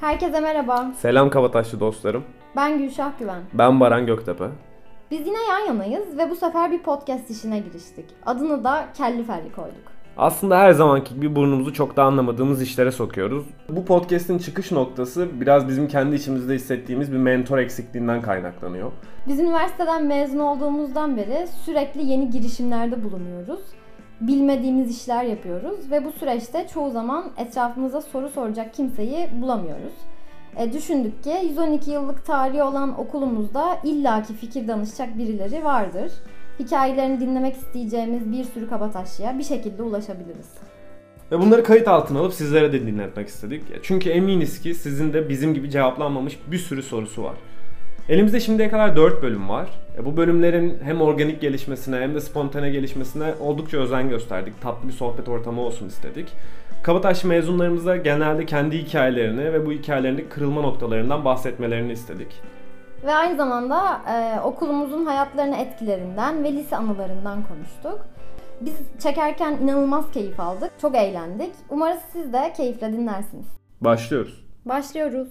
Herkese merhaba. Selam Kabataşlı dostlarım. Ben Gülşah Güven. Ben Baran Göktepe. Biz yine yan yanayız ve bu sefer bir podcast işine giriştik. Adını da Kelli Felli koyduk. Aslında her zamanki gibi burnumuzu çok da anlamadığımız işlere sokuyoruz. Bu podcast'in çıkış noktası biraz bizim kendi içimizde hissettiğimiz bir mentor eksikliğinden kaynaklanıyor. Biz üniversiteden mezun olduğumuzdan beri sürekli yeni girişimlerde bulunuyoruz. Bilmediğimiz işler yapıyoruz ve bu süreçte çoğu zaman etrafımıza soru soracak kimseyi bulamıyoruz. E, düşündük ki 112 yıllık tarihi olan okulumuzda illaki fikir danışacak birileri vardır. Hikayelerini dinlemek isteyeceğimiz bir sürü kabataşlıya bir şekilde ulaşabiliriz. Ve bunları kayıt altına alıp sizlere de dinletmek istedik. Çünkü eminiz ki sizin de bizim gibi cevaplanmamış bir sürü sorusu var. Elimizde şimdiye kadar 4 bölüm var. E, bu bölümlerin hem organik gelişmesine hem de spontane gelişmesine oldukça özen gösterdik. Tatlı bir sohbet ortamı olsun istedik. Kabataş mezunlarımıza genelde kendi hikayelerini ve bu hikayelerin kırılma noktalarından bahsetmelerini istedik. Ve aynı zamanda e, okulumuzun hayatlarına etkilerinden ve lise anılarından konuştuk. Biz çekerken inanılmaz keyif aldık. Çok eğlendik. Umarız siz de keyifle dinlersiniz. Başlıyoruz. Başlıyoruz.